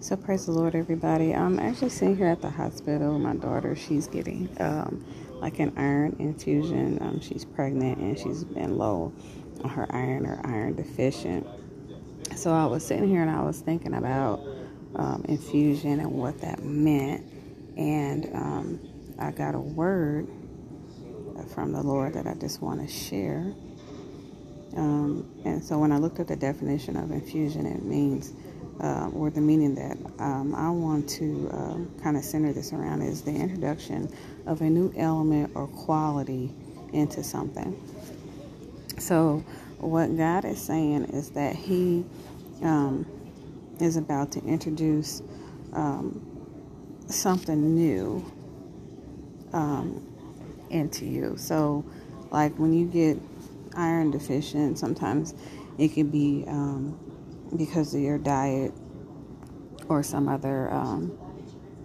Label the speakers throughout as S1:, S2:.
S1: So praise the Lord, everybody. I'm actually sitting here at the hospital. My daughter, she's getting um, like an iron infusion. Um, she's pregnant and she's been low on her iron or iron deficient. So I was sitting here and I was thinking about um, infusion and what that meant, and um, I got a word from the Lord that I just want to share. Um, and so when I looked at the definition of infusion, it means uh, or the meaning that um, I want to uh, kind of center this around is the introduction of a new element or quality into something. So, what God is saying is that He um, is about to introduce um, something new um, into you. So, like when you get iron deficient, sometimes it can be um, because of your diet or some other um,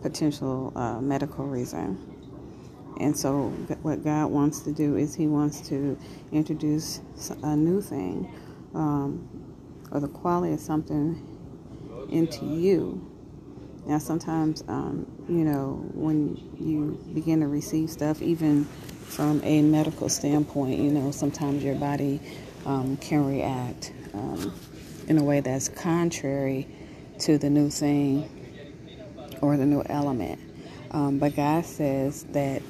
S1: potential uh, medical reason. And so, what God wants to do is He wants to introduce a new thing um, or the quality of something into you. Now, sometimes, um, you know, when you begin to receive stuff, even from a medical standpoint, you know, sometimes your body um, can react. In a way that's contrary to the new thing or the new element. Um, but God says that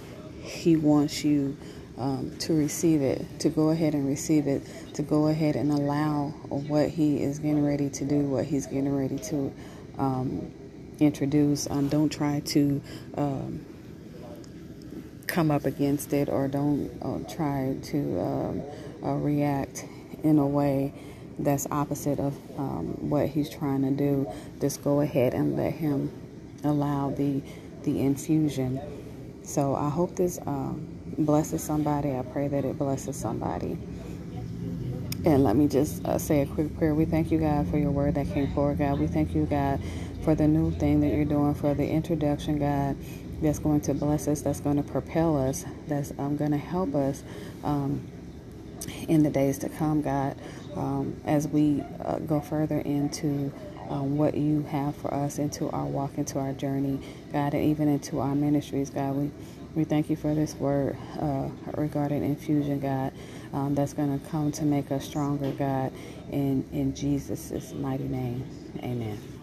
S1: He wants you um, to receive it, to go ahead and receive it, to go ahead and allow what He is getting ready to do, what He's getting ready to um, introduce. Um, don't try to um, come up against it or don't uh, try to uh, react in a way that's opposite of um, what he's trying to do. Just go ahead and let him allow the the infusion. So I hope this um, blesses somebody. I pray that it blesses somebody. And let me just uh, say a quick prayer. We thank you, God, for your word that came forward, God. We thank you, God, for the new thing that you're doing, for the introduction, God, that's going to bless us, that's going to propel us, that's um, going to help us um, in the days to come, God um, as we uh, go further into um, what you have for us, into our walk, into our journey, God, and even into our ministries, God. We, we thank you for this word uh, regarding infusion, God, um, that's going to come to make us stronger, God, in, in Jesus' mighty name. Amen.